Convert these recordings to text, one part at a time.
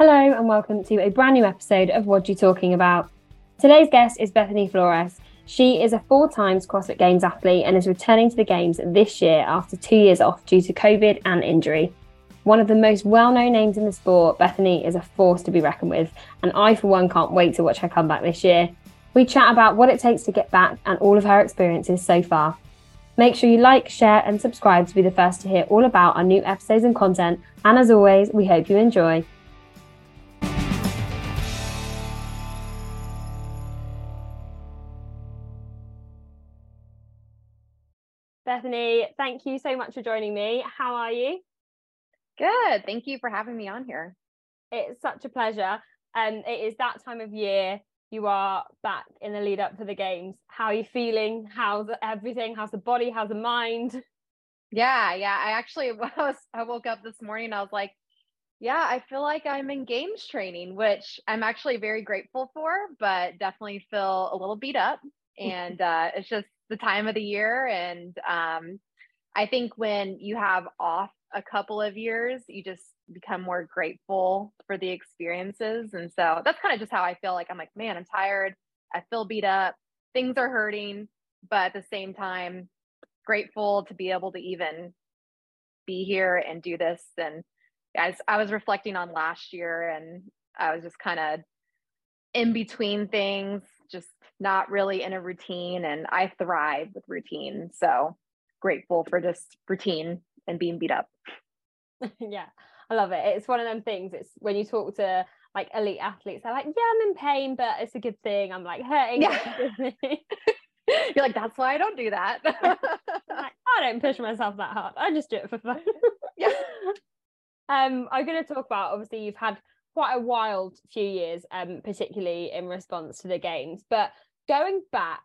Hello, and welcome to a brand new episode of WOD You Talking About. Today's guest is Bethany Flores. She is a four times CrossFit Games athlete and is returning to the Games this year after two years off due to COVID and injury. One of the most well known names in the sport, Bethany is a force to be reckoned with, and I, for one, can't wait to watch her come back this year. We chat about what it takes to get back and all of her experiences so far. Make sure you like, share, and subscribe to be the first to hear all about our new episodes and content. And as always, we hope you enjoy. Bethany, thank you so much for joining me. How are you? Good. Thank you for having me on here. It's such a pleasure. And it is that time of year. You are back in the lead up to the games. How are you feeling? How's everything? How's the body? How's the mind? Yeah, yeah. I actually was I woke up this morning I was like, yeah, I feel like I'm in games training, which I'm actually very grateful for, but definitely feel a little beat up. And uh, it's just the time of the year. And um, I think when you have off a couple of years, you just become more grateful for the experiences. And so that's kind of just how I feel like I'm like, man, I'm tired. I feel beat up. Things are hurting. But at the same time, grateful to be able to even be here and do this. And as I was reflecting on last year and I was just kind of in between things, just not really in a routine. And I thrive with routine. So grateful for just routine and being beat up. yeah, I love it. It's one of them things. It's when you talk to like elite athletes, they're like, yeah, I'm in pain, but it's a good thing. I'm like hurting. Yeah. You're like, that's why I don't do that. like, I don't push myself that hard. I just do it for fun. yeah. Um, I'm going to talk about obviously you've had quite a wild few years, um, particularly in response to the games. But going back,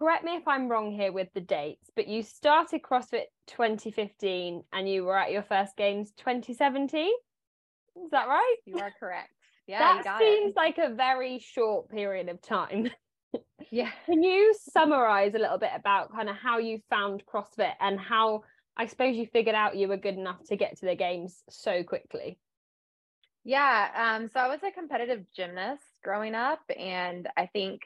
correct me if I'm wrong here with the dates, but you started CrossFit 2015 and you were at your first games 2017. Is that right? You are correct. Yeah, that seems it. like a very short period of time. yeah. Can you summarize a little bit about kind of how you found CrossFit and how I suppose you figured out you were good enough to get to the games so quickly? Yeah. Um, so I was a competitive gymnast growing up, and I think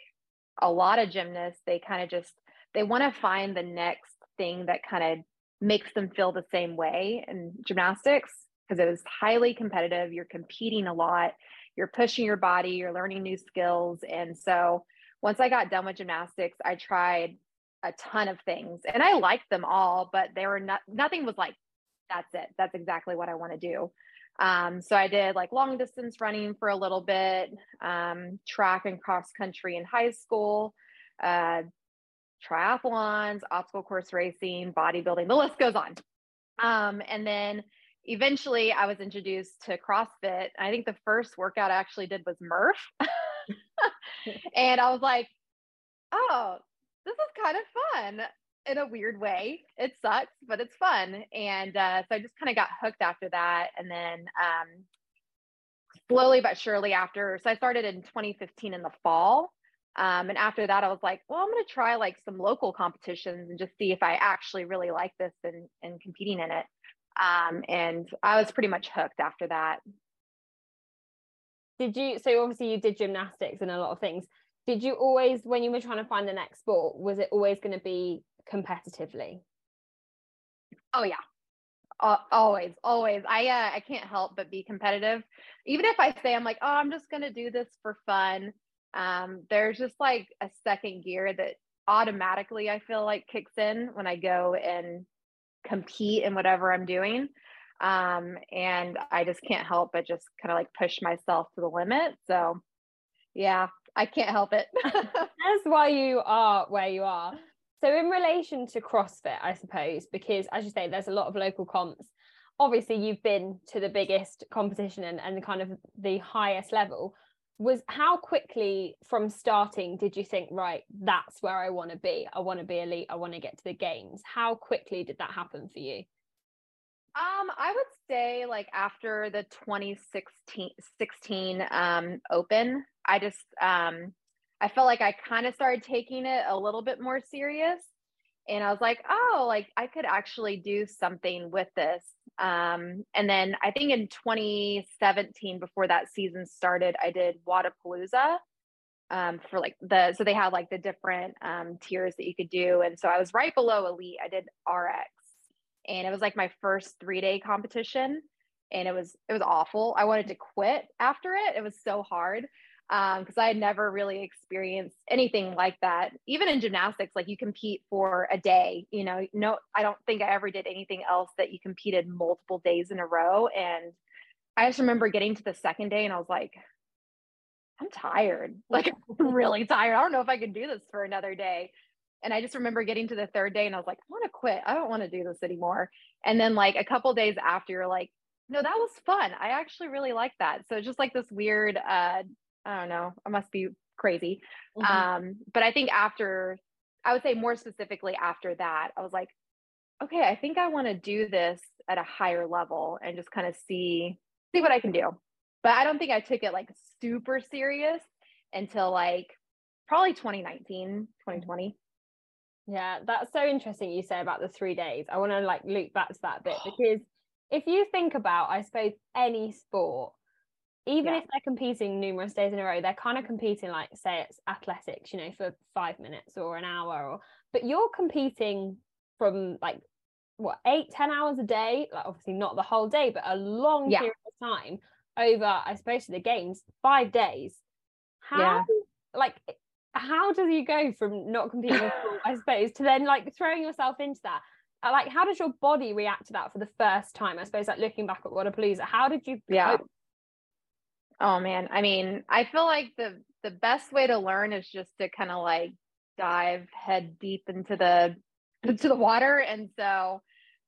a lot of gymnasts, they kind of just they want to find the next thing that kind of makes them feel the same way in gymnastics because it was highly competitive. You're competing a lot, you're pushing your body, you're learning new skills. And so once I got done with gymnastics, I tried a ton of things and I liked them all, but they were not, nothing was like, that's it. That's exactly what I want to do. Um, so I did like long distance running for a little bit, um, track and cross country in high school, uh, triathlons, obstacle course racing, bodybuilding, the list goes on. Um, and then eventually I was introduced to CrossFit. I think the first workout I actually did was Murph. and I was like, oh, this is kind of fun in a weird way. It sucks, but it's fun. And uh, so I just kind of got hooked after that. And then um, slowly but surely after, so I started in 2015 in the fall. Um, and after that, I was like, well, I'm going to try like some local competitions and just see if I actually really like this and, and competing in it. Um, and I was pretty much hooked after that. Did you, so obviously you did gymnastics and a lot of things. Did you always, when you were trying to find the next sport, was it always going to be competitively? Oh yeah. Uh, always, always. I uh, I can't help but be competitive. Even if I say I'm like, oh, I'm just gonna do this for fun. Um, there's just like a second gear that automatically I feel like kicks in when I go and compete in whatever I'm doing. Um, and I just can't help but just kind of like push myself to the limit. So yeah, I can't help it. That's why you are where you are. So, in relation to CrossFit, I suppose, because as you say, there's a lot of local comps. Obviously, you've been to the biggest competition and, and kind of the highest level. Was how quickly from starting did you think, right, that's where I want to be? I want to be elite. I want to get to the games. How quickly did that happen for you? Um, I would say like after the 2016 16, um, open, I just um I felt like I kind of started taking it a little bit more serious. And I was like, oh, like I could actually do something with this. Um, and then I think in 2017, before that season started, I did Wodapalooza um, for like the, so they had like the different um, tiers that you could do. And so I was right below elite. I did RX and it was like my first three day competition and it was, it was awful. I wanted to quit after it. It was so hard because um, I had never really experienced anything like that. Even in gymnastics, like you compete for a day, you know, no, I don't think I ever did anything else that you competed multiple days in a row. And I just remember getting to the second day and I was like, I'm tired. Like I'm really tired. I don't know if I can do this for another day. And I just remember getting to the third day and I was like, I want to quit. I don't want to do this anymore. And then like a couple days after, you're like, no, that was fun. I actually really like that. So just like this weird uh I don't know. I must be crazy. Mm-hmm. Um, but I think after, I would say more specifically after that, I was like, okay, I think I want to do this at a higher level and just kind of see see what I can do. But I don't think I took it like super serious until like probably 2019, 2020. Yeah, that's so interesting you say about the three days. I want to like loop back to that bit because if you think about, I suppose, any sport, even yeah. if they're competing numerous days in a row they're kind of competing like say it's athletics you know for five minutes or an hour or but you're competing from like what eight ten hours a day like obviously not the whole day but a long yeah. period of time over i suppose to the games five days how yeah. like how do you go from not competing at all i suppose to then like throwing yourself into that uh, like how does your body react to that for the first time i suppose like looking back at what Wodapalooza how did you yeah cope? Oh man, I mean, I feel like the the best way to learn is just to kind of like dive head deep into the into the water and so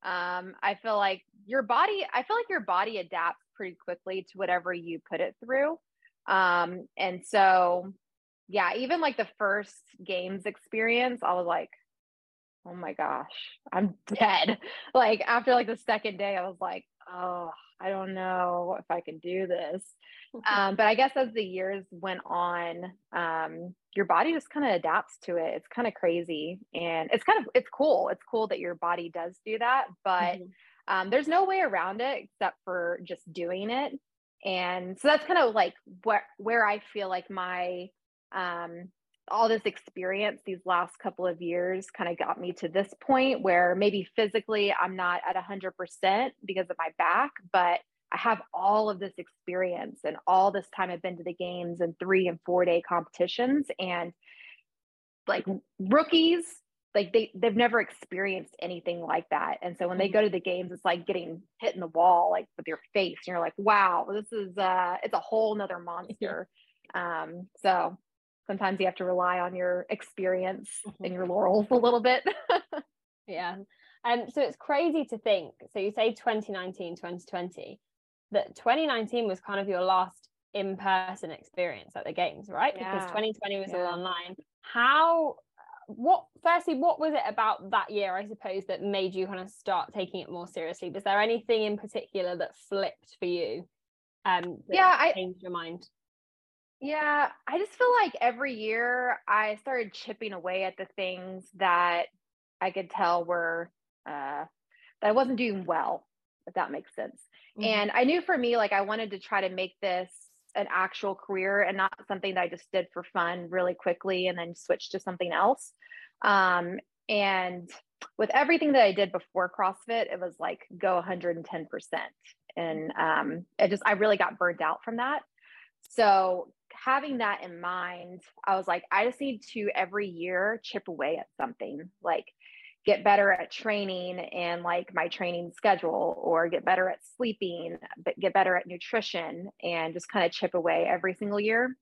um I feel like your body I feel like your body adapts pretty quickly to whatever you put it through. Um and so yeah, even like the first games experience, I was like, oh my gosh, I'm dead. Like after like the second day, I was like, oh, I don't know if I can do this. um, but I guess as the years went on, um, your body just kind of adapts to it. It's kind of crazy, and it's kind of it's cool. It's cool that your body does do that, but mm-hmm. um, there's no way around it except for just doing it. And so that's kind of like where where I feel like my um, all this experience these last couple of years kind of got me to this point where maybe physically I'm not at 100% because of my back, but I have all of this experience and all this time I've been to the games and three and four day competitions and like rookies like they they've never experienced anything like that. And so when they mm-hmm. go to the games it's like getting hit in the wall like with your face and you're like wow this is uh it's a whole nother monster. Um so sometimes you have to rely on your experience mm-hmm. and your laurels a little bit yeah um so it's crazy to think so you say 2019 2020 that 2019 was kind of your last in-person experience at the games right yeah. because 2020 was yeah. all online how what firstly what was it about that year i suppose that made you kind of start taking it more seriously was there anything in particular that flipped for you um yeah i changed your mind yeah i just feel like every year i started chipping away at the things that i could tell were uh that i wasn't doing well if that makes sense Mm-hmm. And I knew for me, like I wanted to try to make this an actual career and not something that I just did for fun really quickly and then switch to something else. Um, and with everything that I did before CrossFit, it was like go 110%. And um, it just, I really got burnt out from that. So having that in mind, I was like, I just need to every year chip away at something. Like get better at training and like my training schedule or get better at sleeping but get better at nutrition and just kind of chip away every single year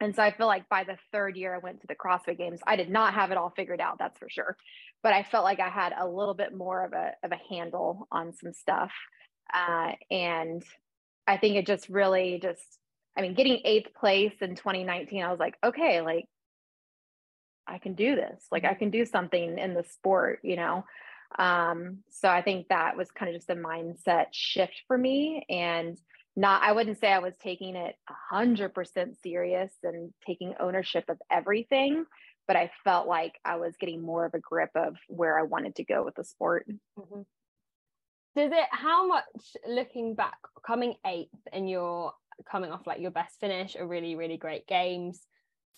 and so i feel like by the third year i went to the crossfit games i did not have it all figured out that's for sure but i felt like i had a little bit more of a, of a handle on some stuff uh, and i think it just really just i mean getting eighth place in 2019 i was like okay like I can do this. Like I mm-hmm. can do something in the sport, you know. Um, so I think that was kind of just a mindset shift for me and not I wouldn't say I was taking it a hundred percent serious and taking ownership of everything, but I felt like I was getting more of a grip of where I wanted to go with the sport. Mm-hmm. Does it, how much looking back, coming eighth in you're coming off like your best finish, a really, really great games,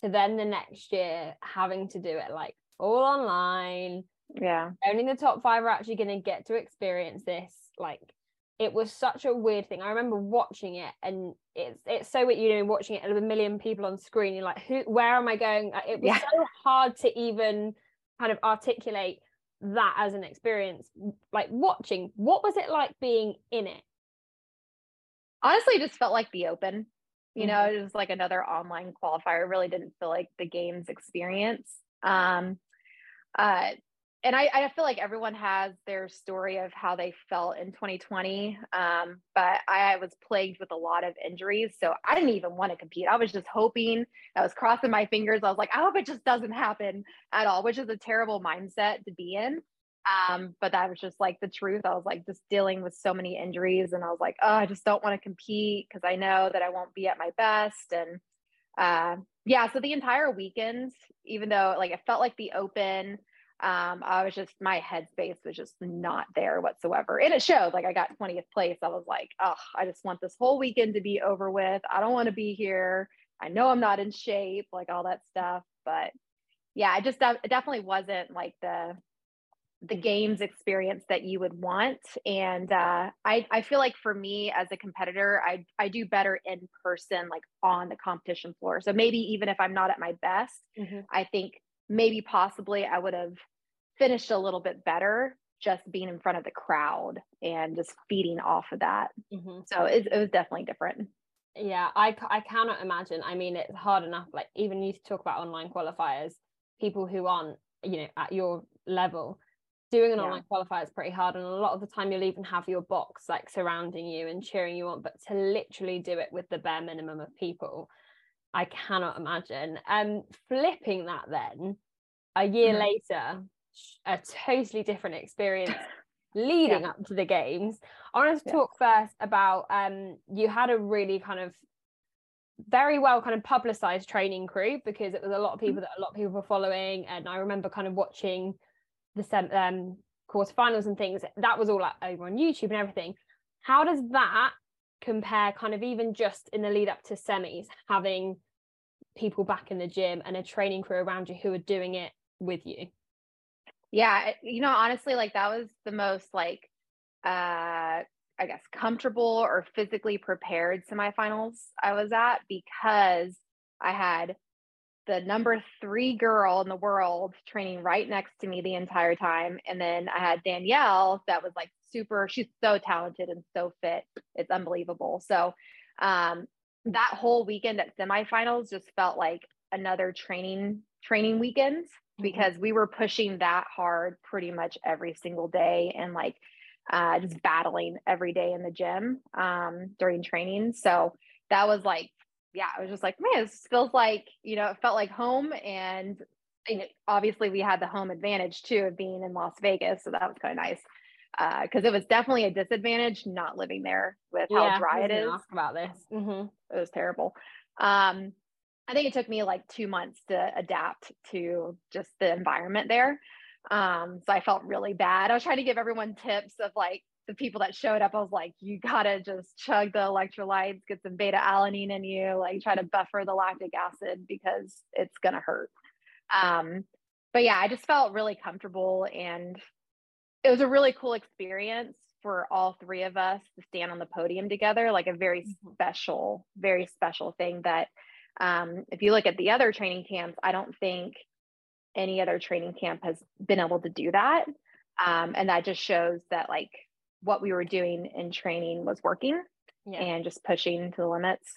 to then the next year having to do it like all online. Yeah. Only the top five are actually going to get to experience this. Like it was such a weird thing. I remember watching it and it's it's so weird, you know, watching it with a million people on screen. You're like, who where am I going? It was yeah. so hard to even kind of articulate that as an experience. Like watching, what was it like being in it? Honestly, it just felt like the open. You mm-hmm. know, it was like another online qualifier. It really didn't feel like the games experience. Um uh and I, I feel like everyone has their story of how they felt in 2020. Um, but I was plagued with a lot of injuries. So I didn't even want to compete. I was just hoping, I was crossing my fingers. I was like, I hope it just doesn't happen at all, which is a terrible mindset to be in. Um, but that was just like the truth. I was like just dealing with so many injuries. And I was like, oh, I just don't want to compete because I know that I won't be at my best. And uh, yeah, so the entire weekend, even though like it felt like the open, um, I was just my headspace was just not there whatsoever. And it showed like I got 20th place. I was like, oh, I just want this whole weekend to be over with. I don't want to be here. I know I'm not in shape, like all that stuff. But yeah, I just it definitely wasn't like the the games experience that you would want. And uh, I I feel like for me as a competitor, I I do better in person, like on the competition floor. So maybe even if I'm not at my best, mm-hmm. I think maybe possibly I would have finished a little bit better just being in front of the crowd and just feeding off of that. Mm-hmm. So it, it was definitely different. Yeah, I, I cannot imagine. I mean, it's hard enough. Like even you talk about online qualifiers, people who aren't, you know, at your level, doing an yeah. online qualifier is pretty hard. And a lot of the time you'll even have your box like surrounding you and cheering you on. But to literally do it with the bare minimum of people, I cannot imagine. Um, flipping that then, a year mm-hmm. later, a totally different experience leading yeah. up to the games. I want to talk first about um, you had a really kind of very well kind of publicized training crew because it was a lot of mm-hmm. people that a lot of people were following, and I remember kind of watching the um, quarterfinals and things. That was all over on YouTube and everything. How does that compare kind of even just in the lead up to semis having people back in the gym and a training crew around you who are doing it with you yeah you know honestly like that was the most like uh i guess comfortable or physically prepared semifinals i was at because i had the number three girl in the world training right next to me the entire time. And then I had Danielle that was like super, she's so talented and so fit. It's unbelievable. So um, that whole weekend at semifinals just felt like another training training weekend mm-hmm. because we were pushing that hard pretty much every single day and like uh, just battling every day in the gym um, during training. So that was like yeah, I was just like, man, this feels like, you know, it felt like home. And, and obviously we had the home advantage too of being in Las Vegas. So that was kind of nice. Uh, cause it was definitely a disadvantage not living there with how dry it is. about this. Mm-hmm. It was terrible. Um, I think it took me like two months to adapt to just the environment there. Um, so I felt really bad. I was trying to give everyone tips of like, the people that showed up, I was like, you gotta just chug the electrolytes, get some beta alanine in you, like try to buffer the lactic acid because it's gonna hurt. Um, but yeah, I just felt really comfortable and it was a really cool experience for all three of us to stand on the podium together, like a very mm-hmm. special, very special thing that um, if you look at the other training camps, I don't think any other training camp has been able to do that. Um, and that just shows that like what we were doing in training was working yeah. and just pushing to the limits.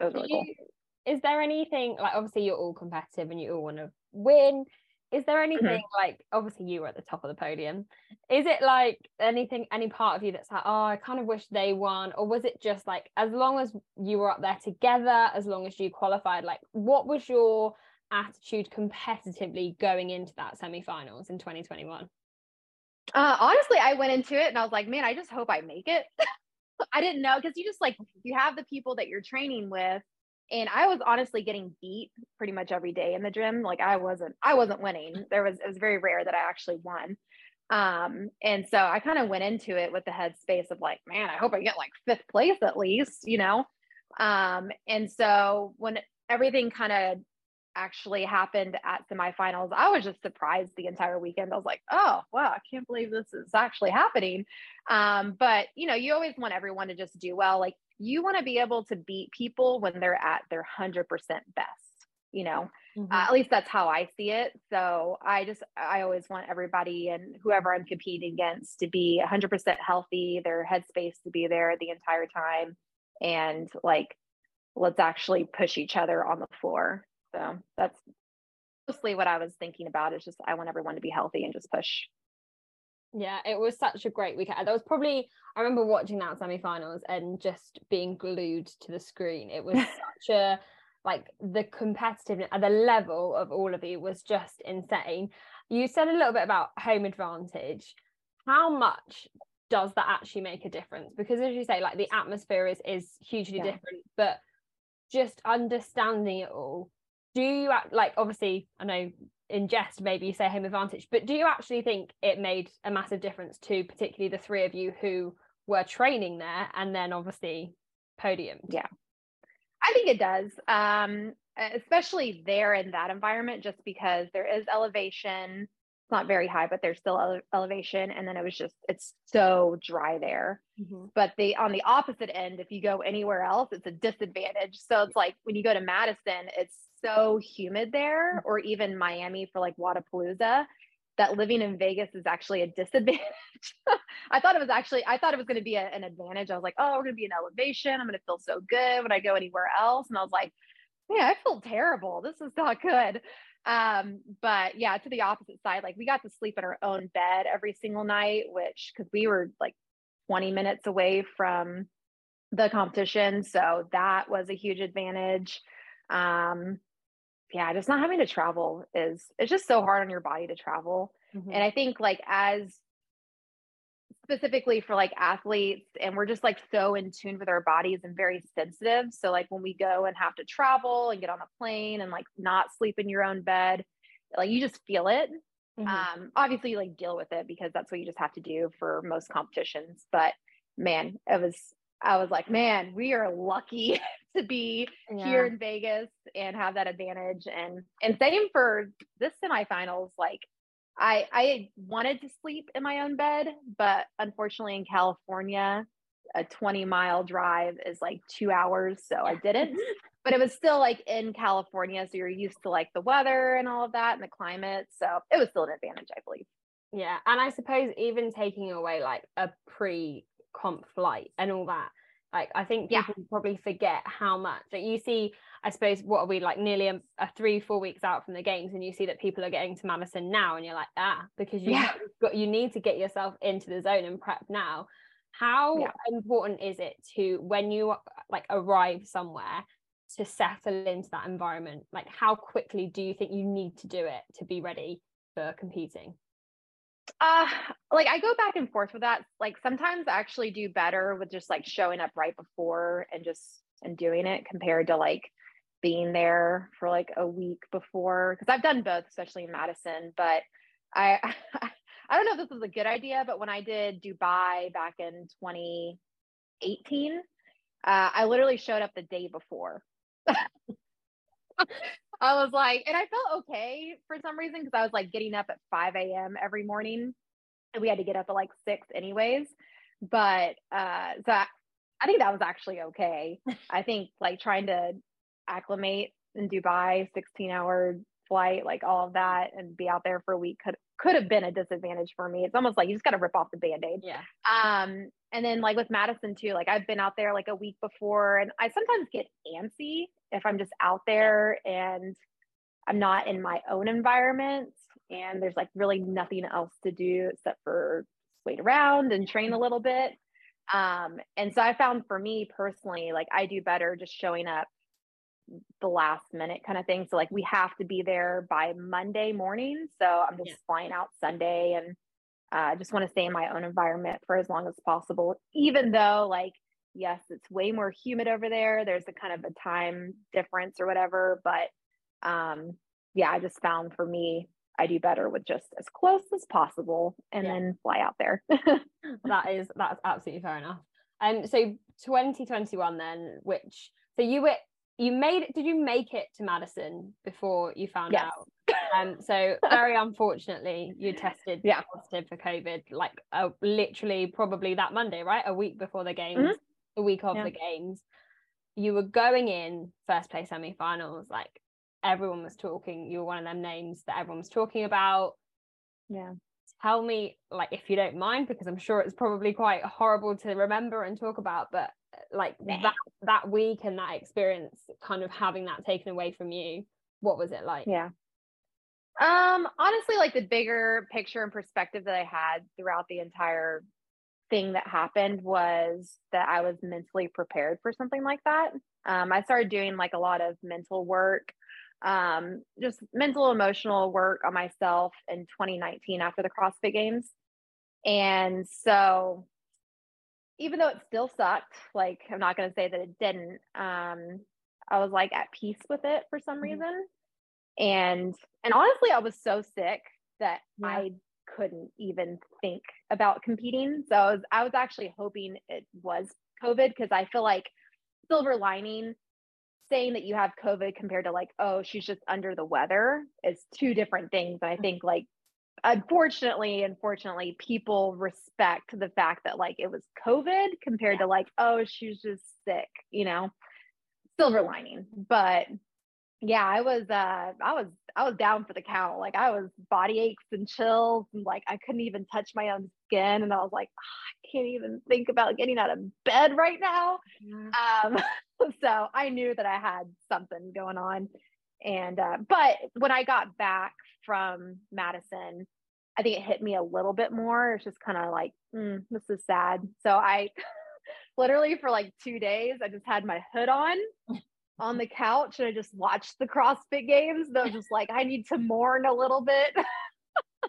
It was really you, cool. Is there anything like obviously you're all competitive and you all want to win? Is there anything mm-hmm. like obviously you were at the top of the podium? Is it like anything, any part of you that's like, oh, I kind of wish they won? Or was it just like as long as you were up there together, as long as you qualified, like what was your attitude competitively going into that semi-finals in 2021? Uh, honestly, I went into it and I was like, man, I just hope I make it. I didn't know because you just like you have the people that you're training with, and I was honestly getting beat pretty much every day in the gym. Like I wasn't, I wasn't winning. There was it was very rare that I actually won. Um, and so I kind of went into it with the headspace of like, man, I hope I get like fifth place at least, you know? Um, and so when everything kind of actually happened at semifinals, I was just surprised the entire weekend. I was like, oh, wow, I can't believe this is actually happening. Um, but you know, you always want everyone to just do well. Like you want to be able to beat people when they're at their 100% best, you know, mm-hmm. uh, at least that's how I see it. So I just, I always want everybody and whoever I'm competing against to be 100% healthy, their headspace to be there the entire time. And like, let's actually push each other on the floor. So that's mostly what I was thinking about is just I want everyone to be healthy and just push yeah, it was such a great weekend. That was probably I remember watching that semi-finals and just being glued to the screen. It was such a like the competitiveness at uh, the level of all of you was just insane. You said a little bit about home advantage. How much does that actually make a difference? Because as you say, like the atmosphere is is hugely yeah. different, but just understanding it all. Do you like obviously I know in jest maybe you say home advantage but do you actually think it made a massive difference to particularly the three of you who were training there and then obviously podium yeah. I think it does um especially there in that environment just because there is elevation. It's not very high but there's still ele- elevation and then it was just it's so dry there. Mm-hmm. but the on the opposite end if you go anywhere else it's a disadvantage. So it's like when you go to madison it's so humid there, or even Miami for like Wodapalooza, that living in Vegas is actually a disadvantage. I thought it was actually, I thought it was going to be a, an advantage. I was like, oh, we're going to be in elevation. I'm going to feel so good when I go anywhere else. And I was like, yeah, I feel terrible. This is not good. Um, but yeah, to the opposite side, like we got to sleep in our own bed every single night, which because we were like 20 minutes away from the competition. So that was a huge advantage. Um, yeah, just not having to travel is it's just so hard on your body to travel. Mm-hmm. And I think like as specifically for like athletes and we're just like so in tune with our bodies and very sensitive. So like when we go and have to travel and get on a plane and like not sleep in your own bed, like you just feel it. Mm-hmm. Um obviously you like deal with it because that's what you just have to do for most competitions. But man, it was I was like, man, we are lucky to be yeah. here in Vegas and have that advantage. And and same for this semifinals. Like I I wanted to sleep in my own bed, but unfortunately in California, a 20 mile drive is like two hours. So I didn't. but it was still like in California. So you're used to like the weather and all of that and the climate. So it was still an advantage, I believe. Yeah. And I suppose even taking away like a pre comp flight and all that, like I think people yeah. probably forget how much. Like you see, I suppose what are we like nearly a, a, three four weeks out from the games, and you see that people are getting to Madison now, and you're like ah because you yeah. got you need to get yourself into the zone and prep now. How yeah. important is it to when you like arrive somewhere to settle into that environment? Like how quickly do you think you need to do it to be ready for competing? Uh, like I go back and forth with that. Like sometimes I actually do better with just like showing up right before and just and doing it compared to like being there for like a week before because I've done both, especially in Madison. But I I don't know if this is a good idea, but when I did Dubai back in 2018, uh, I literally showed up the day before. I was like, and I felt okay for some reason because I was like getting up at 5 a.m. every morning and we had to get up at like six anyways. But uh, so I, I think that was actually okay. I think like trying to acclimate in Dubai, 16 hour flight, like all of that, and be out there for a week could could have been a disadvantage for me. It's almost like you just got to rip off the band-aid. Yeah. Um, and then like with Madison too, like I've been out there like a week before and I sometimes get antsy if I'm just out there and I'm not in my own environment and there's like really nothing else to do except for wait around and train a little bit. Um, and so I found for me personally, like I do better just showing up the last minute kind of thing. So like we have to be there by Monday morning. So I'm just yeah. flying out Sunday and I uh, just want to stay in my own environment for as long as possible, even though like yes, it's way more humid over there. There's a kind of a time difference or whatever, but um yeah, I just found for me I do better with just as close as possible and yeah. then fly out there. that is that's absolutely fair enough. And um, so 2021 then, which so you were you made it did you make it to Madison before you found yes. out? Um so very unfortunately you tested yeah. positive for COVID like uh, literally probably that Monday, right? A week before the games, mm-hmm. the week of yeah. the games. You were going in first place semi-finals, like everyone was talking, you were one of them names that everyone was talking about. Yeah. Tell me, like, if you don't mind, because I'm sure it's probably quite horrible to remember and talk about, but like that that week and that experience kind of having that taken away from you what was it like? Yeah. Um honestly like the bigger picture and perspective that i had throughout the entire thing that happened was that i was mentally prepared for something like that. Um i started doing like a lot of mental work um just mental emotional work on myself in 2019 after the crossfit games. And so even though it still sucked, like I'm not going to say that it didn't. Um, I was like at peace with it for some mm-hmm. reason, and and honestly, I was so sick that yeah. I couldn't even think about competing. So I was I was actually hoping it was COVID because I feel like silver lining saying that you have COVID compared to like, oh, she's just under the weather is two different things. And I mm-hmm. think like unfortunately, unfortunately, people respect the fact that like it was COVID compared yeah. to like, oh, she was just sick, you know, silver lining. But yeah, I was uh I was I was down for the count. Like I was body aches and chills and like I couldn't even touch my own skin. And I was like, oh, I can't even think about getting out of bed right now. Um so I knew that I had something going on. And uh, but when I got back from Madison, I think it hit me a little bit more. It's just kind of like, mm, this is sad. So I literally for like two days, I just had my hood on on the couch and I just watched the CrossFit games. I was just like, I need to mourn a little bit.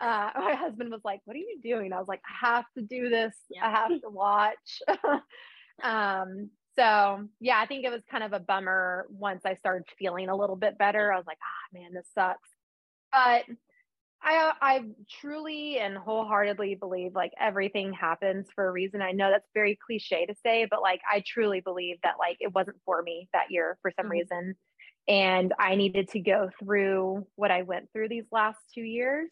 uh, my husband was like, What are you doing? I was like, I have to do this. Yeah. I have to watch. um, so yeah, I think it was kind of a bummer once I started feeling a little bit better. I was like, ah, man, this sucks. But I I truly and wholeheartedly believe like everything happens for a reason. I know that's very cliche to say, but like I truly believe that like it wasn't for me that year for some mm-hmm. reason. And I needed to go through what I went through these last two years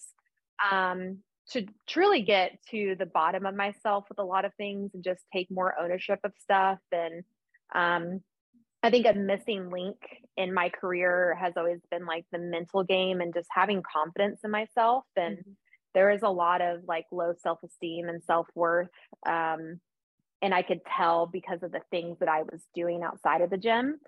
um, to truly get to the bottom of myself with a lot of things and just take more ownership of stuff and um, I think a missing link in my career has always been like the mental game and just having confidence in myself. And mm-hmm. there is a lot of like low self esteem and self worth. Um, and I could tell because of the things that I was doing outside of the gym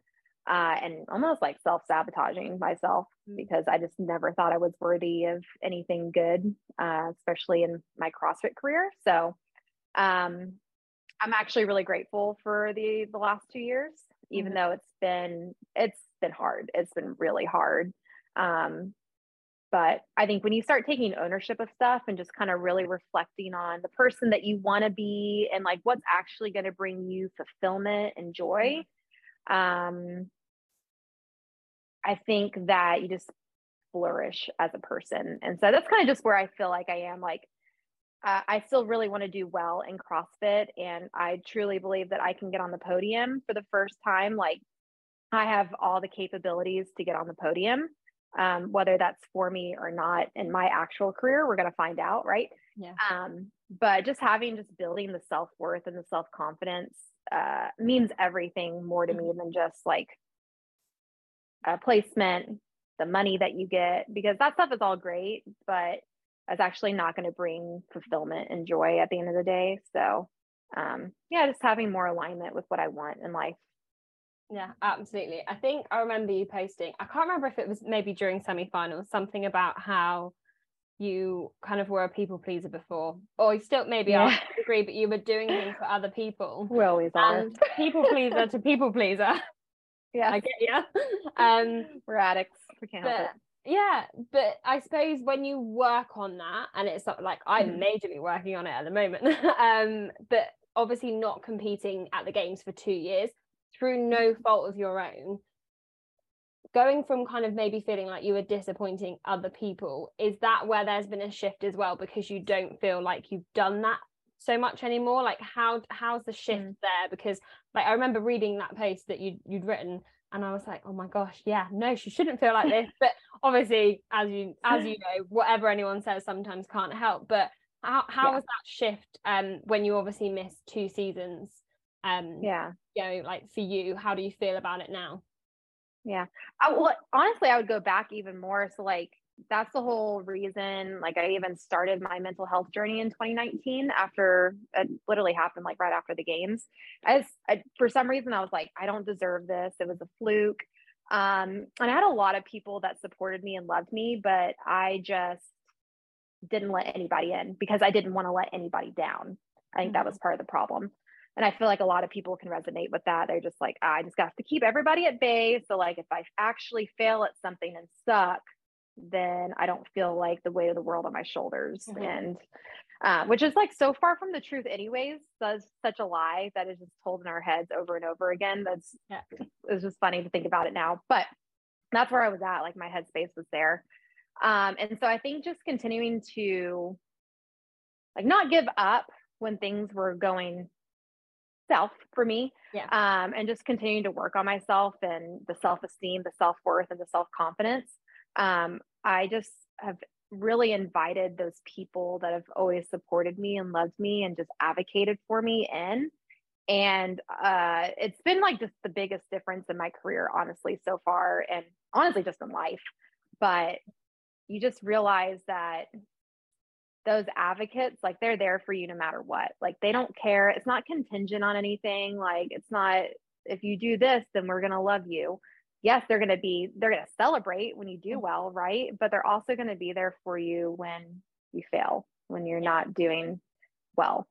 uh, and almost like self sabotaging myself mm-hmm. because I just never thought I was worthy of anything good, uh, especially in my CrossFit career. So, um, I'm actually really grateful for the the last two years, even mm-hmm. though it's been it's been hard. It's been really hard. Um, but I think when you start taking ownership of stuff and just kind of really reflecting on the person that you want to be and like what's actually going to bring you fulfillment and joy, um, I think that you just flourish as a person. And so that's kind of just where I feel like I am. Like uh, I still really want to do well in CrossFit. And I truly believe that I can get on the podium for the first time. Like, I have all the capabilities to get on the podium. Um, whether that's for me or not in my actual career, we're going to find out, right? Yeah. Um, but just having, just building the self worth and the self confidence uh, means everything more to mm-hmm. me than just like a placement, the money that you get, because that stuff is all great. But that's actually not going to bring fulfillment and joy at the end of the day. So, um, yeah, just having more alignment with what I want in life. Yeah, absolutely. I think I remember you posting, I can't remember if it was maybe during semi-finals, something about how you kind of were a people pleaser before, or you still maybe yeah. I agree, but you were doing things for other people. We always are. people pleaser to people pleaser. Yeah. I get you. Um, we're addicts. We can't help it yeah but i suppose when you work on that and it's like i'm mm. majorly working on it at the moment um but obviously not competing at the games for two years through no mm. fault of your own going from kind of maybe feeling like you were disappointing other people is that where there's been a shift as well because you don't feel like you've done that so much anymore like how how's the shift mm. there because like i remember reading that post that you you'd written and i was like oh my gosh yeah no she shouldn't feel like this but obviously as you as you know whatever anyone says sometimes can't help but how, how yeah. was that shift um when you obviously missed two seasons um yeah you know like for you how do you feel about it now yeah. I, well, honestly, I would go back even more. So, like, that's the whole reason. Like, I even started my mental health journey in 2019 after it literally happened, like, right after the games. As I, for some reason, I was like, I don't deserve this. It was a fluke. Um, and I had a lot of people that supported me and loved me, but I just didn't let anybody in because I didn't want to let anybody down. I think mm-hmm. that was part of the problem. And I feel like a lot of people can resonate with that. They're just like, I just got to keep everybody at bay. So, like, if I actually fail at something and suck, then I don't feel like the weight of the world on my shoulders. Mm-hmm. And uh, which is like so far from the truth, anyways. That's such a lie that is just told in our heads over and over again. That's yeah. it's just funny to think about it now. But that's where I was at. Like my headspace was there. Um, and so I think just continuing to like not give up when things were going self for me. Yeah. Um, and just continuing to work on myself and the self esteem, the self worth, and the self confidence. Um, I just have really invited those people that have always supported me and loved me and just advocated for me in. And uh, it's been like just the biggest difference in my career, honestly, so far, and honestly, just in life. But you just realize that those advocates like they're there for you no matter what like they don't care it's not contingent on anything like it's not if you do this then we're going to love you yes they're going to be they're going to celebrate when you do well right? But they're also going to be there for you when you fail when you're not doing well.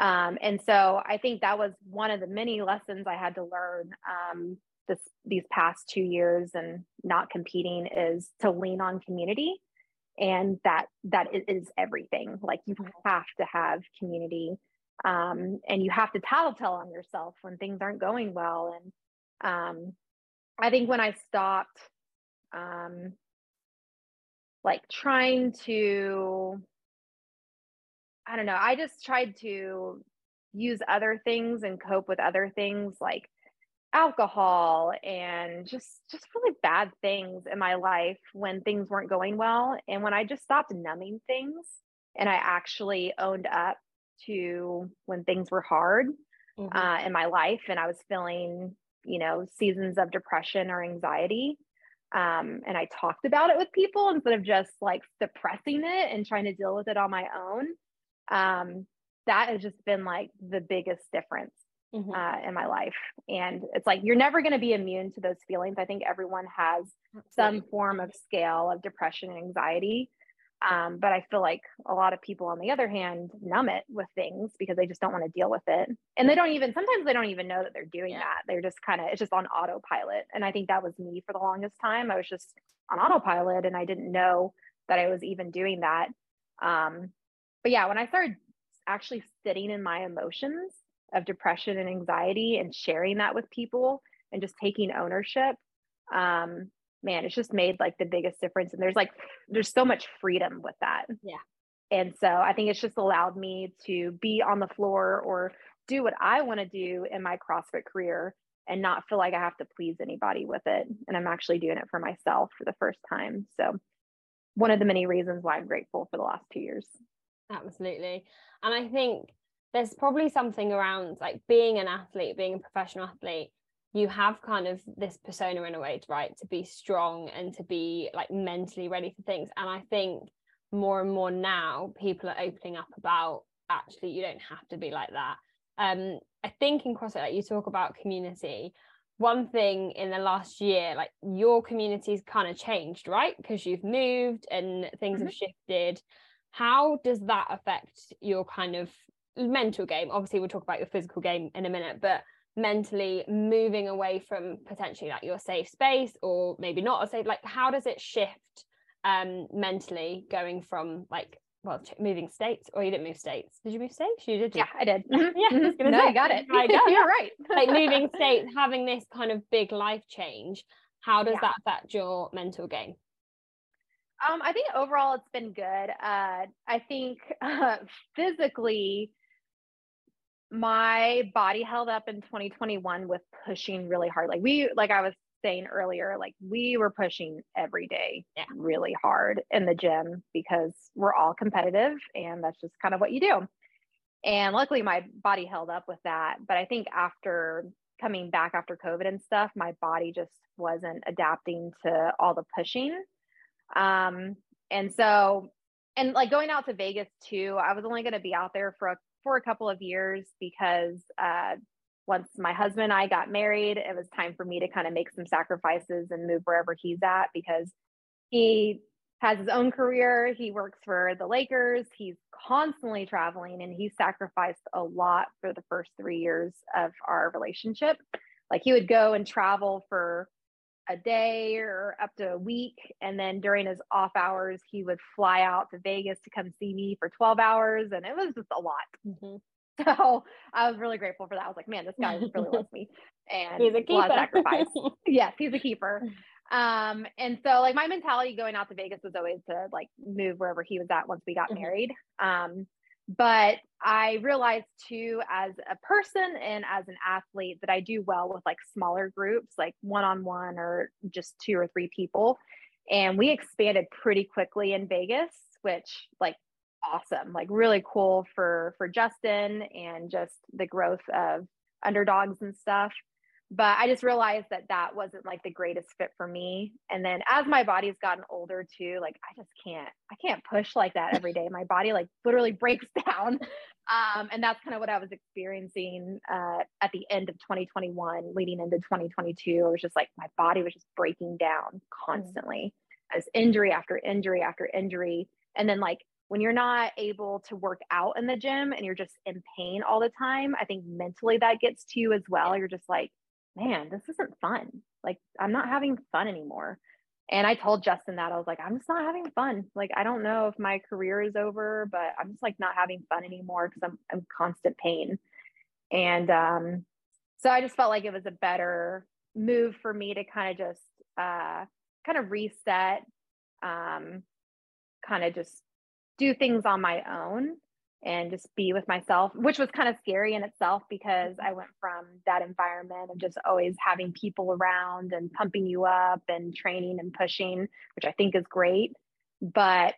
Um, and so i think that was one of the many lessons i had to learn um, this these past two years and not competing is to lean on community. And that that is everything. Like you mm-hmm. have to have community um, and you have to tattletale on yourself when things aren't going well. And um, i think when i stopped um, like trying to i don't know i just tried to use other things and cope with other things like alcohol and just just really bad things in my life when things weren't going well and when i just stopped numbing things and i actually owned up to when things were hard mm-hmm. uh, in my life and i was feeling you know seasons of depression or anxiety um, and i talked about it with people instead of just like suppressing it and trying to deal with it on my own um, that has just been like the biggest difference mm-hmm. uh, in my life. And it's like you're never going to be immune to those feelings. I think everyone has Absolutely. some form of scale of depression and anxiety. Um, but I feel like a lot of people, on the other hand, numb it with things because they just don't want to deal with it. And they don't even, sometimes they don't even know that they're doing yeah. that. They're just kind of, it's just on autopilot. And I think that was me for the longest time. I was just on autopilot and I didn't know that I was even doing that. Um, but yeah, when I started actually sitting in my emotions of depression and anxiety and sharing that with people and just taking ownership um man it's just made like the biggest difference and there's like there's so much freedom with that. Yeah. And so i think it's just allowed me to be on the floor or do what i want to do in my crossfit career and not feel like i have to please anybody with it and i'm actually doing it for myself for the first time. So one of the many reasons why i'm grateful for the last two years. Absolutely. And i think there's probably something around like being an athlete, being a professional athlete, you have kind of this persona in a way, right? To be strong and to be like mentally ready for things. And I think more and more now people are opening up about actually you don't have to be like that. Um, I think in CrossFit, like you talk about community. One thing in the last year, like your community's kind of changed, right? Because you've moved and things mm-hmm. have shifted. How does that affect your kind of mental game obviously we'll talk about your physical game in a minute but mentally moving away from potentially like your safe space or maybe not a safe like how does it shift um mentally going from like well moving states or you didn't move states did you move states you did you? yeah i did yeah mm-hmm. no, say, I got it I got, you're right like moving states having this kind of big life change How does yeah. that affect your mental game? Um, I think overall it's been good. Uh, I think uh, physically, my body held up in 2021 with pushing really hard. Like we, like I was saying earlier, like we were pushing every day yeah. really hard in the gym because we're all competitive and that's just kind of what you do. And luckily my body held up with that. But I think after coming back after COVID and stuff, my body just wasn't adapting to all the pushing. Um, and so, and like going out to Vegas too, I was only going to be out there for a, for a couple of years because uh, once my husband and I got married, it was time for me to kind of make some sacrifices and move wherever he's at because he has his own career. He works for the Lakers. He's constantly traveling and he sacrificed a lot for the first three years of our relationship. Like he would go and travel for a day or up to a week. And then during his off hours, he would fly out to Vegas to come see me for 12 hours. And it was just a lot. Mm-hmm. So I was really grateful for that. I was like, man, this guy really loves me. And he's a keeper. sacrifice. yes, he's a keeper. Um, and so like my mentality going out to Vegas was always to like move wherever he was at once we got mm-hmm. married. Um, but I realized too, as a person and as an athlete, that I do well with like smaller groups, like one on one or just two or three people. And we expanded pretty quickly in Vegas, which like awesome, like really cool for for Justin and just the growth of underdogs and stuff but I just realized that that wasn't like the greatest fit for me. And then as my body's gotten older too, like I just can't, I can't push like that every day. My body like literally breaks down. Um, and that's kind of what I was experiencing uh, at the end of 2021, leading into 2022. It was just like my body was just breaking down constantly mm. as injury after injury after injury. And then like when you're not able to work out in the gym and you're just in pain all the time, I think mentally that gets to you as well. You're just like, man, this isn't fun. Like, I'm not having fun anymore. And I told Justin that I was like, I'm just not having fun. Like, I don't know if my career is over, but I'm just like not having fun anymore because I'm I'm constant pain. And um, so I just felt like it was a better move for me to kind of just uh, kind of reset, um, kind of just do things on my own and just be with myself, which was kind of scary in itself because I went from that environment of just always having people around and pumping you up and training and pushing, which I think is great. But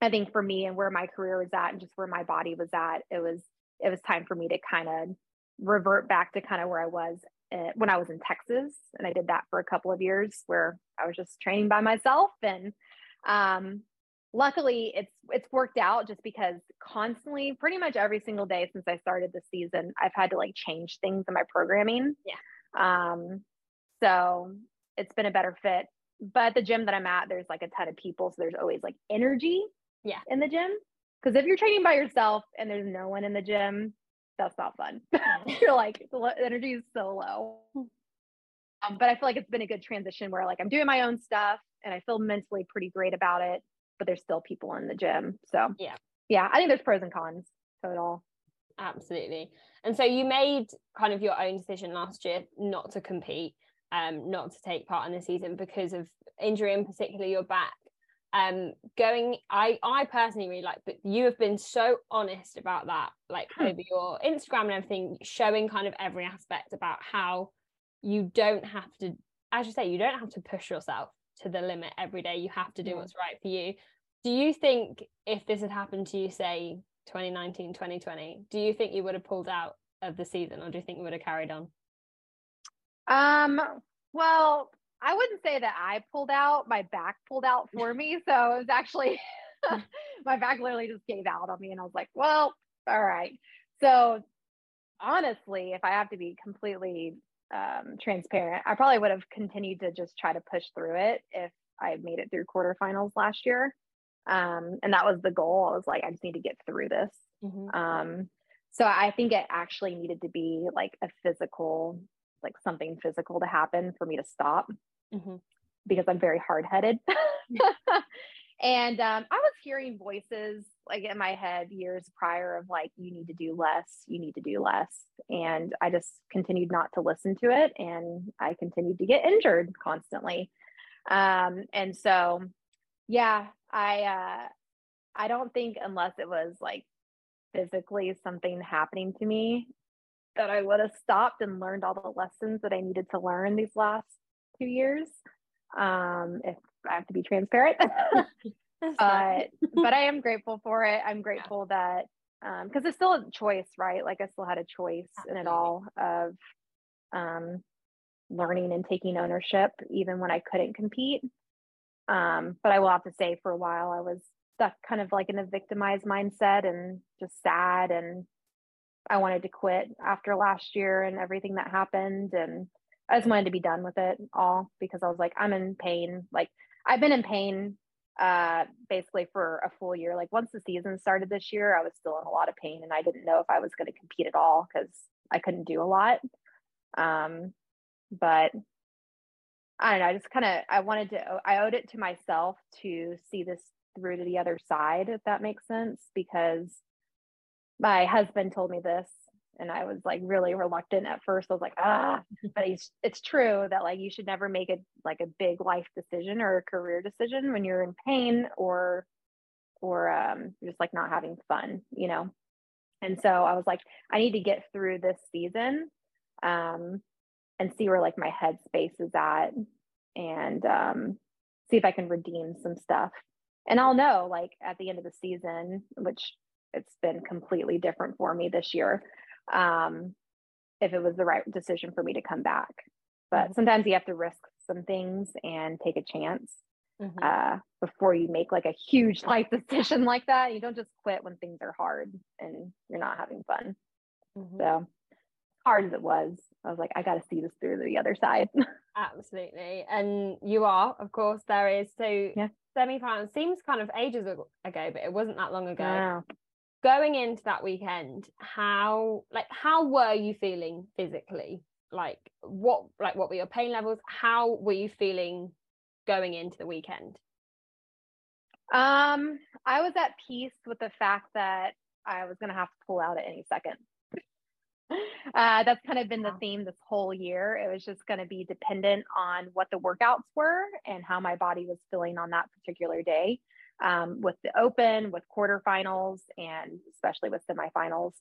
I think for me and where my career was at and just where my body was at, it was it was time for me to kind of revert back to kind of where I was uh, when I was in Texas, and I did that for a couple of years where I was just training by myself and um, luckily it's it's worked out just because constantly pretty much every single day since i started the season i've had to like change things in my programming. Yeah. Um so it's been a better fit. But the gym that i'm at there's like a ton of people so there's always like energy yeah. in the gym. Because if you're training by yourself and there's no one in the gym that's not fun. You're like the energy is so low. Um, but i feel like it's been a good transition where like i'm doing my own stuff and i feel mentally pretty great about it but there's still people in the gym. So yeah, yeah, I think there's pros and cons to it all. Absolutely. And so you made kind of your own decision last year not to compete, um, not to take part in the season because of injury, in particular your back. Um, going, I I personally really like, but you have been so honest about that, like hmm. over your Instagram and everything, showing kind of every aspect about how you don't have to, as you say, you don't have to push yourself to the limit every day. You have to do yeah. what's right for you. Do you think if this had happened to you, say 2019, 2020, do you think you would have pulled out of the season or do you think you would have carried on? Um, well, I wouldn't say that I pulled out. My back pulled out for me. So it was actually my back literally just gave out on me. And I was like, well, all right. So honestly, if I have to be completely um, transparent. I probably would have continued to just try to push through it if I made it through quarterfinals last year. Um, and that was the goal. I was like, I just need to get through this. Mm-hmm. Um, so I think it actually needed to be like a physical, like something physical to happen for me to stop mm-hmm. because I'm very hard headed. and um, I was hearing voices like in my head years prior of like, you need to do less, you need to do less. and I just continued not to listen to it, and I continued to get injured constantly. Um, and so, yeah, I uh, I don't think unless it was like physically something happening to me that I would have stopped and learned all the lessons that I needed to learn these last two years. Um, if I have to be transparent. but but I am grateful for it. I'm grateful yeah. that because um, it's still a choice, right? Like I still had a choice Absolutely. in it all of um, learning and taking ownership, even when I couldn't compete. Um, but I will have to say, for a while, I was stuck kind of like in a victimized mindset and just sad and I wanted to quit after last year and everything that happened and I just wanted to be done with it all because I was like I'm in pain like I've been in pain uh basically for a full year. Like once the season started this year I was still in a lot of pain and I didn't know if I was going to compete at all cuz I couldn't do a lot. Um but I don't know I just kind of I wanted to I owed it to myself to see this through to the other side if that makes sense because my husband told me this and I was like really reluctant at first. I was like, ah, but it's it's true that like you should never make a like a big life decision or a career decision when you're in pain or or um just like not having fun, you know. And so I was like, I need to get through this season um and see where like my headspace is at and um see if I can redeem some stuff. And I'll know like at the end of the season, which it's been completely different for me this year um, if it was the right decision for me to come back. But mm-hmm. sometimes you have to risk some things and take a chance mm-hmm. uh, before you make like a huge life decision like that. You don't just quit when things are hard and you're not having fun. Mm-hmm. so hard as it was i was like i got to see this through to the other side. Absolutely. And you are of course there is. So yeah. semi-final seems kind of ages ago but it wasn't that long ago going into that weekend how like how were you feeling physically? Like what like what were your pain levels? How were you feeling going into the weekend? Um i was at peace with the fact that i was going to have to pull out at any second. Uh, that's kind of been the theme this whole year. It was just going to be dependent on what the workouts were and how my body was feeling on that particular day um, with the open, with quarterfinals, and especially with semifinals.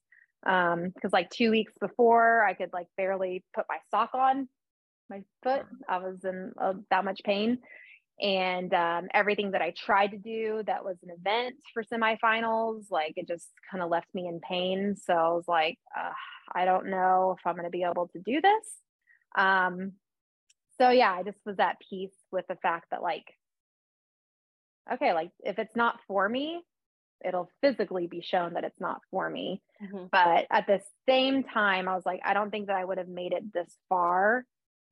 Because um, like two weeks before, I could like barely put my sock on my foot. I was in uh, that much pain. And um, everything that I tried to do that was an event for semifinals, like it just kind of left me in pain. So I was like, uh, I don't know if I'm going to be able to do this. Um, so yeah, I just was at peace with the fact that like okay, like if it's not for me, it'll physically be shown that it's not for me. Mm-hmm. But at the same time, I was like, I don't think that I would have made it this far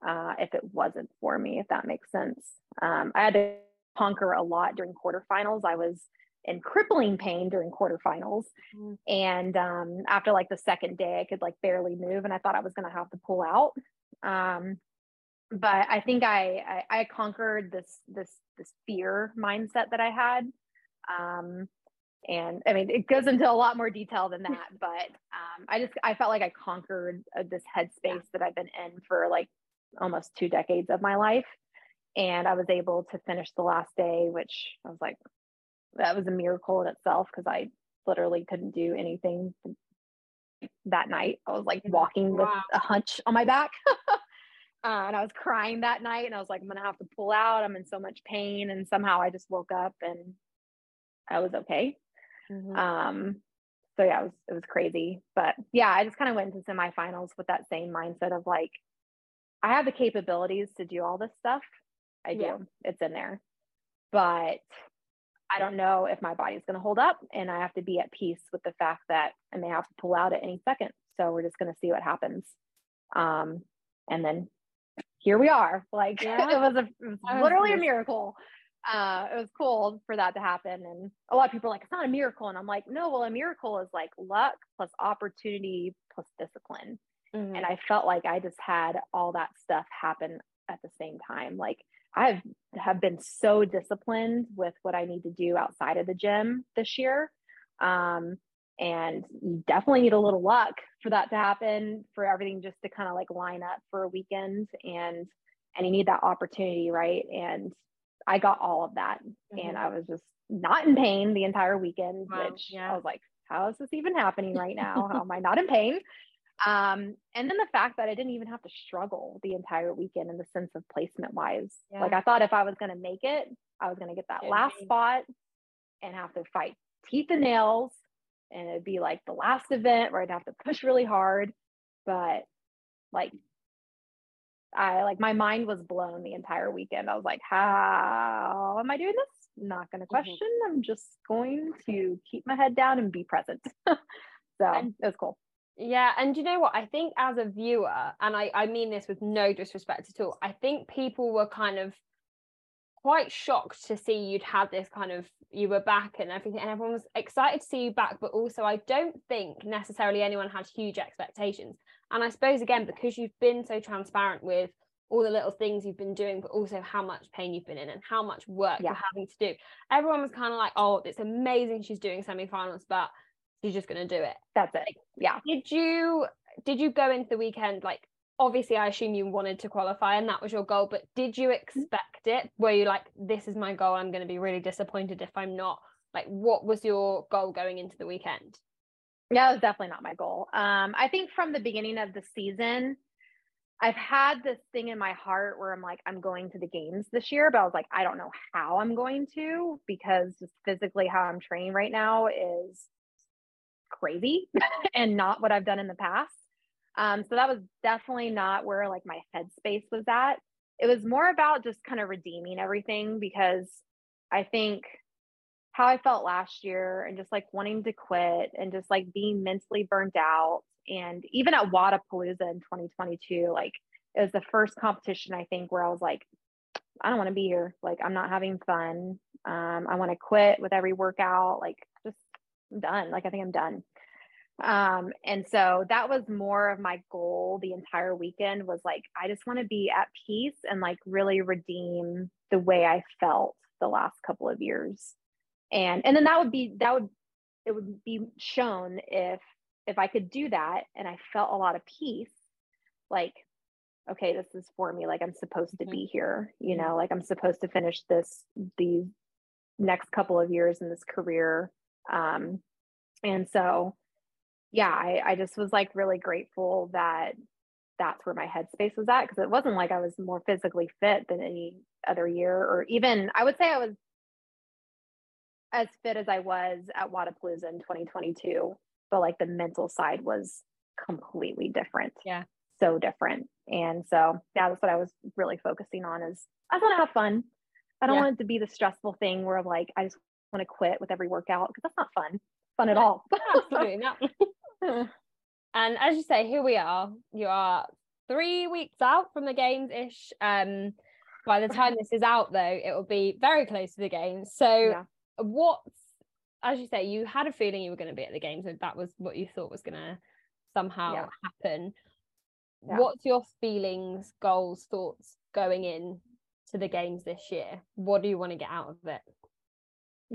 uh, if it wasn't for me, if that makes sense. Um, I had to conquer a lot during quarterfinals. I was in crippling pain during quarterfinals. Mm-hmm. And um, after like the second day, I could like barely move and I thought I was going to have to pull out. Um, but I think I, I, I conquered this this this fear mindset that I had. Um, and I mean, it goes into a lot more detail than that, but um, I just I felt like I conquered uh, this headspace that I've been in for like almost two decades of my life, and I was able to finish the last day, which I was like, that was a miracle in itself because I literally couldn't do anything that night. I was like walking wow. with a hunch on my back. Uh, and I was crying that night and I was like, I'm going to have to pull out. I'm in so much pain. And somehow I just woke up and I was okay. Mm-hmm. Um, so yeah, it was, it was crazy. But yeah, I just kind of went into semifinals with that same mindset of like, I have the capabilities to do all this stuff. I do. Yeah. It's in there. But I don't know if my body's going to hold up and I have to be at peace with the fact that I may have to pull out at any second. So we're just going to see what happens. Um, and then here we are. Like yeah. it was a it was literally a miracle. Uh, it was cool for that to happen. And a lot of people are like, it's not a miracle. And I'm like, no, well, a miracle is like luck plus opportunity plus discipline. Mm-hmm. And I felt like I just had all that stuff happen at the same time. Like I've have been so disciplined with what I need to do outside of the gym this year. Um, And you definitely need a little luck for that to happen, for everything just to kind of like line up for a weekend and and you need that opportunity, right? And I got all of that. Mm-hmm. And I was just not in pain the entire weekend, wow, which yeah. I was like, how is this even happening right now? how am I not in pain? Um, and then the fact that I didn't even have to struggle the entire weekend in the sense of placement wise. Yeah. Like I thought if I was going to make it, I was going to get that last spot and have to fight teeth and nails. And it'd be like the last event where I'd have to push really hard. But like, I like my mind was blown the entire weekend. I was like, how am I doing this? not going to mm-hmm. question. Mm-hmm. I'm just going to keep my head down and be present. so and, it was cool. Yeah, and you know what? I think as a viewer, and I, I mean this with no disrespect at all, I think people were kind of quite shocked to see you'd had this kind of you were back and everything and everyone was excited to see you back but also i don't think necessarily anyone had huge expectations. And i suppose again because you've been so transparent with all the little things you've been doing but also how much pain you've been in and how much work yeah. you're having to do everyone was kind of like oh it's amazing she's doing semi-finals but she's just going to do it. That's it. Yeah. did you did you go into the weekend like obviously I assume you wanted to qualify and that was your goal, but did you mm-hmm. expect it? Were you like, this is my goal? I'm going to be really disappointed if I'm not? Like, what was your goal going into the weekend? Yeah, it was definitely not my goal. Um, I think from the beginning of the season, I've had this thing in my heart where I'm like, I'm going to the games this year, but I was like, I don't know how I'm going to because just physically how I'm training right now is crazy and not what I've done in the past. Um, so that was definitely not where like my headspace was at. It was more about just kind of redeeming everything because I think how I felt last year and just like wanting to quit and just like being mentally burnt out. And even at Wodapalooza in 2022, like it was the first competition I think where I was like, I don't want to be here. Like I'm not having fun. Um, I want to quit with every workout. Like just I'm done. Like I think I'm done. Um, and so that was more of my goal the entire weekend was like, I just want to be at peace and like really redeem the way I felt the last couple of years. And and then that would be that would it would be shown if if I could do that and I felt a lot of peace, like, okay, this is for me. Like I'm supposed to mm-hmm. be here, you mm-hmm. know, like I'm supposed to finish this these next couple of years in this career. Um, and so yeah, I, I just was like really grateful that that's where my headspace was at because it wasn't like I was more physically fit than any other year, or even I would say I was as fit as I was at Wodapalooza in 2022, but like the mental side was completely different. Yeah. So different. And so, yeah, that's what I was really focusing on is I just want to have fun. I don't yeah. want it to be the stressful thing where I'm like, I just want to quit with every workout because that's not fun, fun at all. Absolutely not. and as you say, here we are. You are three weeks out from the games ish. Um, by the time this is out, though, it will be very close to the games. So, yeah. what's as you say, you had a feeling you were going to be at the games, and that was what you thought was going to somehow yeah. happen. Yeah. What's your feelings, goals, thoughts going in to the games this year? What do you want to get out of it?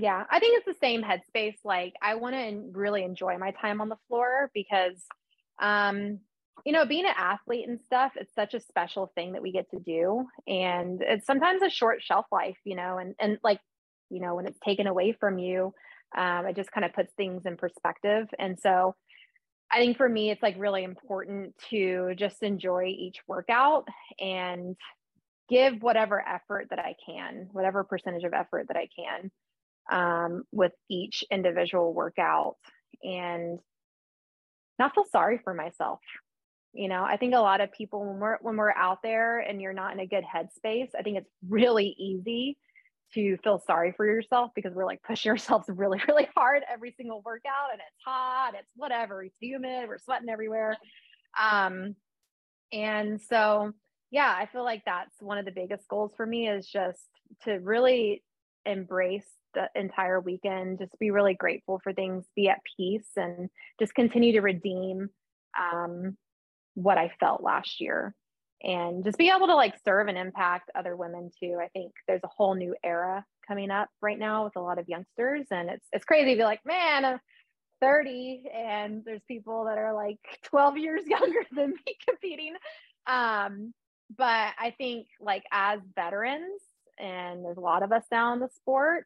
Yeah, I think it's the same headspace. Like I want to really enjoy my time on the floor because um you know, being an athlete and stuff, it's such a special thing that we get to do. And it's sometimes a short shelf life, you know, and and like, you know, when it's taken away from you, um, it just kind of puts things in perspective. And so I think for me, it's like really important to just enjoy each workout and give whatever effort that I can, whatever percentage of effort that I can um, with each individual workout and not feel sorry for myself. You know, I think a lot of people when we're when we're out there and you're not in a good headspace, I think it's really easy to feel sorry for yourself because we're like pushing ourselves really, really hard every single workout and it's hot, it's whatever, it's humid, we're sweating everywhere. Um, and so yeah, I feel like that's one of the biggest goals for me is just to really embrace the entire weekend, just be really grateful for things, be at peace, and just continue to redeem um, what I felt last year. And just be able to like serve and impact other women too. I think there's a whole new era coming up right now with a lot of youngsters, and it's it's crazy to be like, man, uh, 30 and there's people that are like 12 years younger than me competing. Um, but I think like as veterans, and there's a lot of us now in the sport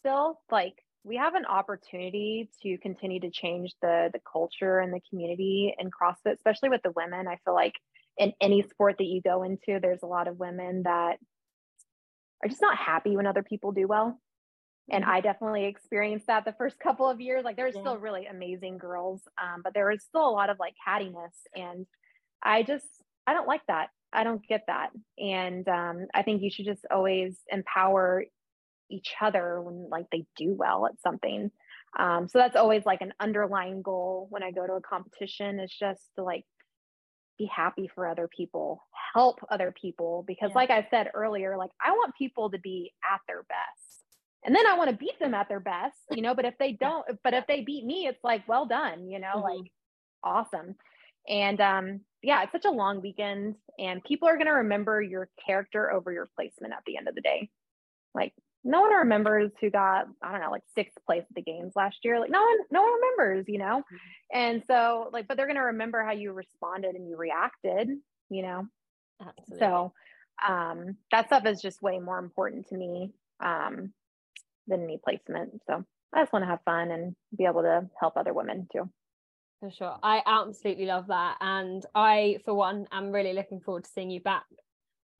still, like we have an opportunity to continue to change the the culture and the community in CrossFit, especially with the women. I feel like in any sport that you go into, there's a lot of women that are just not happy when other people do well. And mm-hmm. I definitely experienced that the first couple of years. Like there's yeah. still really amazing girls, um, but there was still a lot of like cattiness. And I just, I don't like that. I don't get that. And um, I think you should just always empower each other when like they do well at something. Um, so that's always like an underlying goal when I go to a competition is just to like be happy for other people, help other people. Because, yeah. like I said earlier, like I want people to be at their best. And then I want to beat them at their best, you know. But if they don't, but if they beat me, it's like, well done, you know, mm-hmm. like awesome. And um, yeah, it's such a long weekend, and people are going to remember your character over your placement at the end of the day. Like no one remembers who got i don't know like sixth place at the games last year like no one no one remembers you know mm-hmm. and so like but they're going to remember how you responded and you reacted you know Absolutely. so um that stuff is just way more important to me um than any placement so i just want to have fun and be able to help other women too for sure i absolutely love that and i for one am really looking forward to seeing you back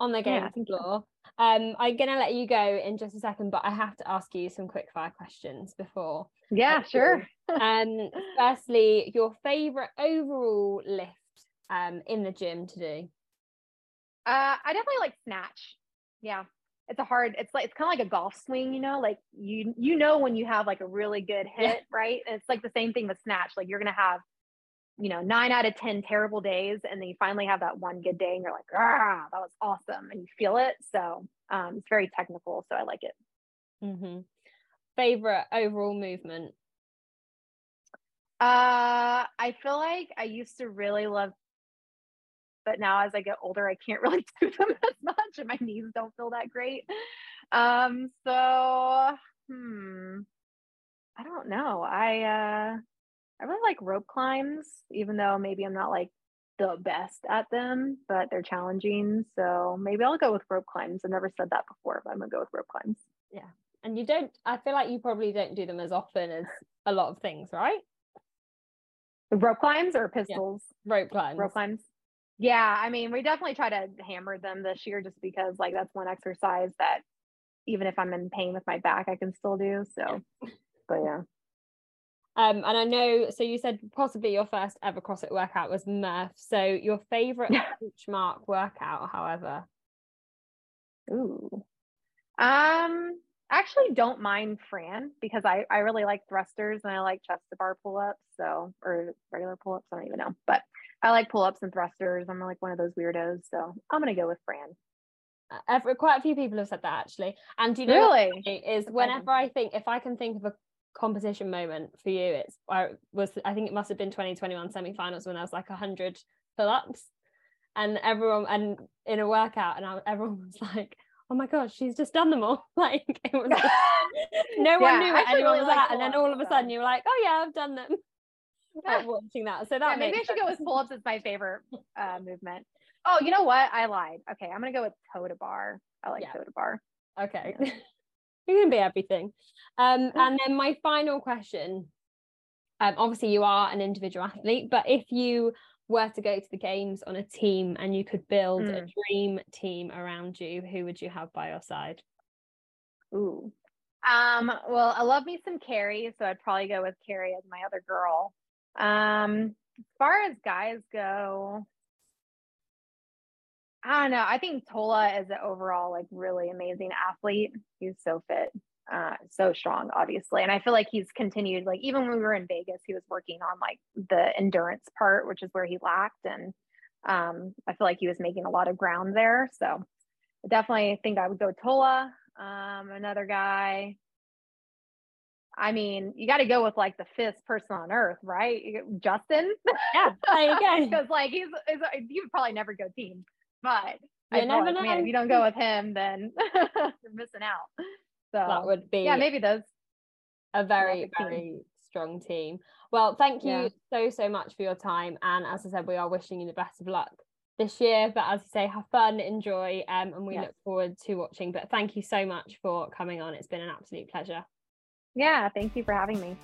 on the game yeah, floor. Um, I'm gonna let you go in just a second, but I have to ask you some quick fire questions before. Yeah, sure. um, firstly, your favorite overall lift um in the gym to do? Uh, I definitely like snatch. Yeah, it's a hard. It's like it's kind of like a golf swing, you know. Like you you know when you have like a really good hit, yeah. right? And it's like the same thing with snatch. Like you're gonna have you know, nine out of 10 terrible days. And then you finally have that one good day and you're like, ah, that was awesome. And you feel it. So um, it's very technical. So I like it. Mm-hmm. Favorite overall movement? Uh, I feel like I used to really love, but now as I get older, I can't really do them as much and my knees don't feel that great. Um, so, hmm, I don't know. I, uh, I really like rope climbs, even though maybe I'm not like the best at them, but they're challenging. So maybe I'll go with rope climbs. I've never said that before, but I'm gonna go with rope climbs. Yeah. And you don't, I feel like you probably don't do them as often as a lot of things, right? Rope climbs or pistols? Yeah. Rope climbs. Rope climbs. Yeah. I mean, we definitely try to hammer them this year just because, like, that's one exercise that even if I'm in pain with my back, I can still do. So, but yeah. Um, and I know, so you said possibly your first ever CrossFit workout was Murph. So your favorite benchmark workout, however? Ooh. Um, actually don't mind Fran because I, I really like thrusters and I like chest to bar pull ups. So, or regular pull ups, I don't even know, but I like pull ups and thrusters. I'm like one of those weirdos. So I'm going to go with Fran. Uh, quite a few people have said that actually. And do you know really? is whenever I think, if I can think of a competition moment for you it's I was I think it must have been 2021 semi-finals when I was like 100 pull-ups. And everyone and in a workout and I, everyone was like oh my gosh she's just done them all. Like it was no one yeah, knew what anyone really was at and then all of a sudden you were like oh yeah I've done them. Like watching that so that yeah, maybe I should go with pull-ups as my favorite uh, movement. Oh you know what? I lied. Okay I'm gonna go with toe to bar. I like yeah. toe to bar. Okay. You can be everything. Um, and then my final question. Um, obviously, you are an individual athlete, but if you were to go to the games on a team and you could build mm. a hmm. dream team around you, who would you have by your side? Ooh. Um, well, I love me some Kari, so I'd probably go with Kari as my other girl. Um, as far as guys go, I don't know. I think Tola is an overall like really amazing athlete. He's so fit, uh, so strong, obviously. And I feel like he's continued, like even when we were in Vegas, he was working on like the endurance part, which is where he lacked. And um, I feel like he was making a lot of ground there. So I definitely think I would go Tola. Um, another guy. I mean, you got to go with like the fifth person on earth, right? Justin. Yeah, because like he's, he's, he would probably never go team but you I never know. Man, if you don't go with him, then you're missing out. So that would be yeah, maybe those a very very strong team. Well, thank you yeah. so, so much for your time. And as I said, we are wishing you the best of luck this year. But as you say, have fun, enjoy, um, and we look forward to watching. But thank you so much for coming on. It's been an absolute pleasure. Yeah, thank you for having me.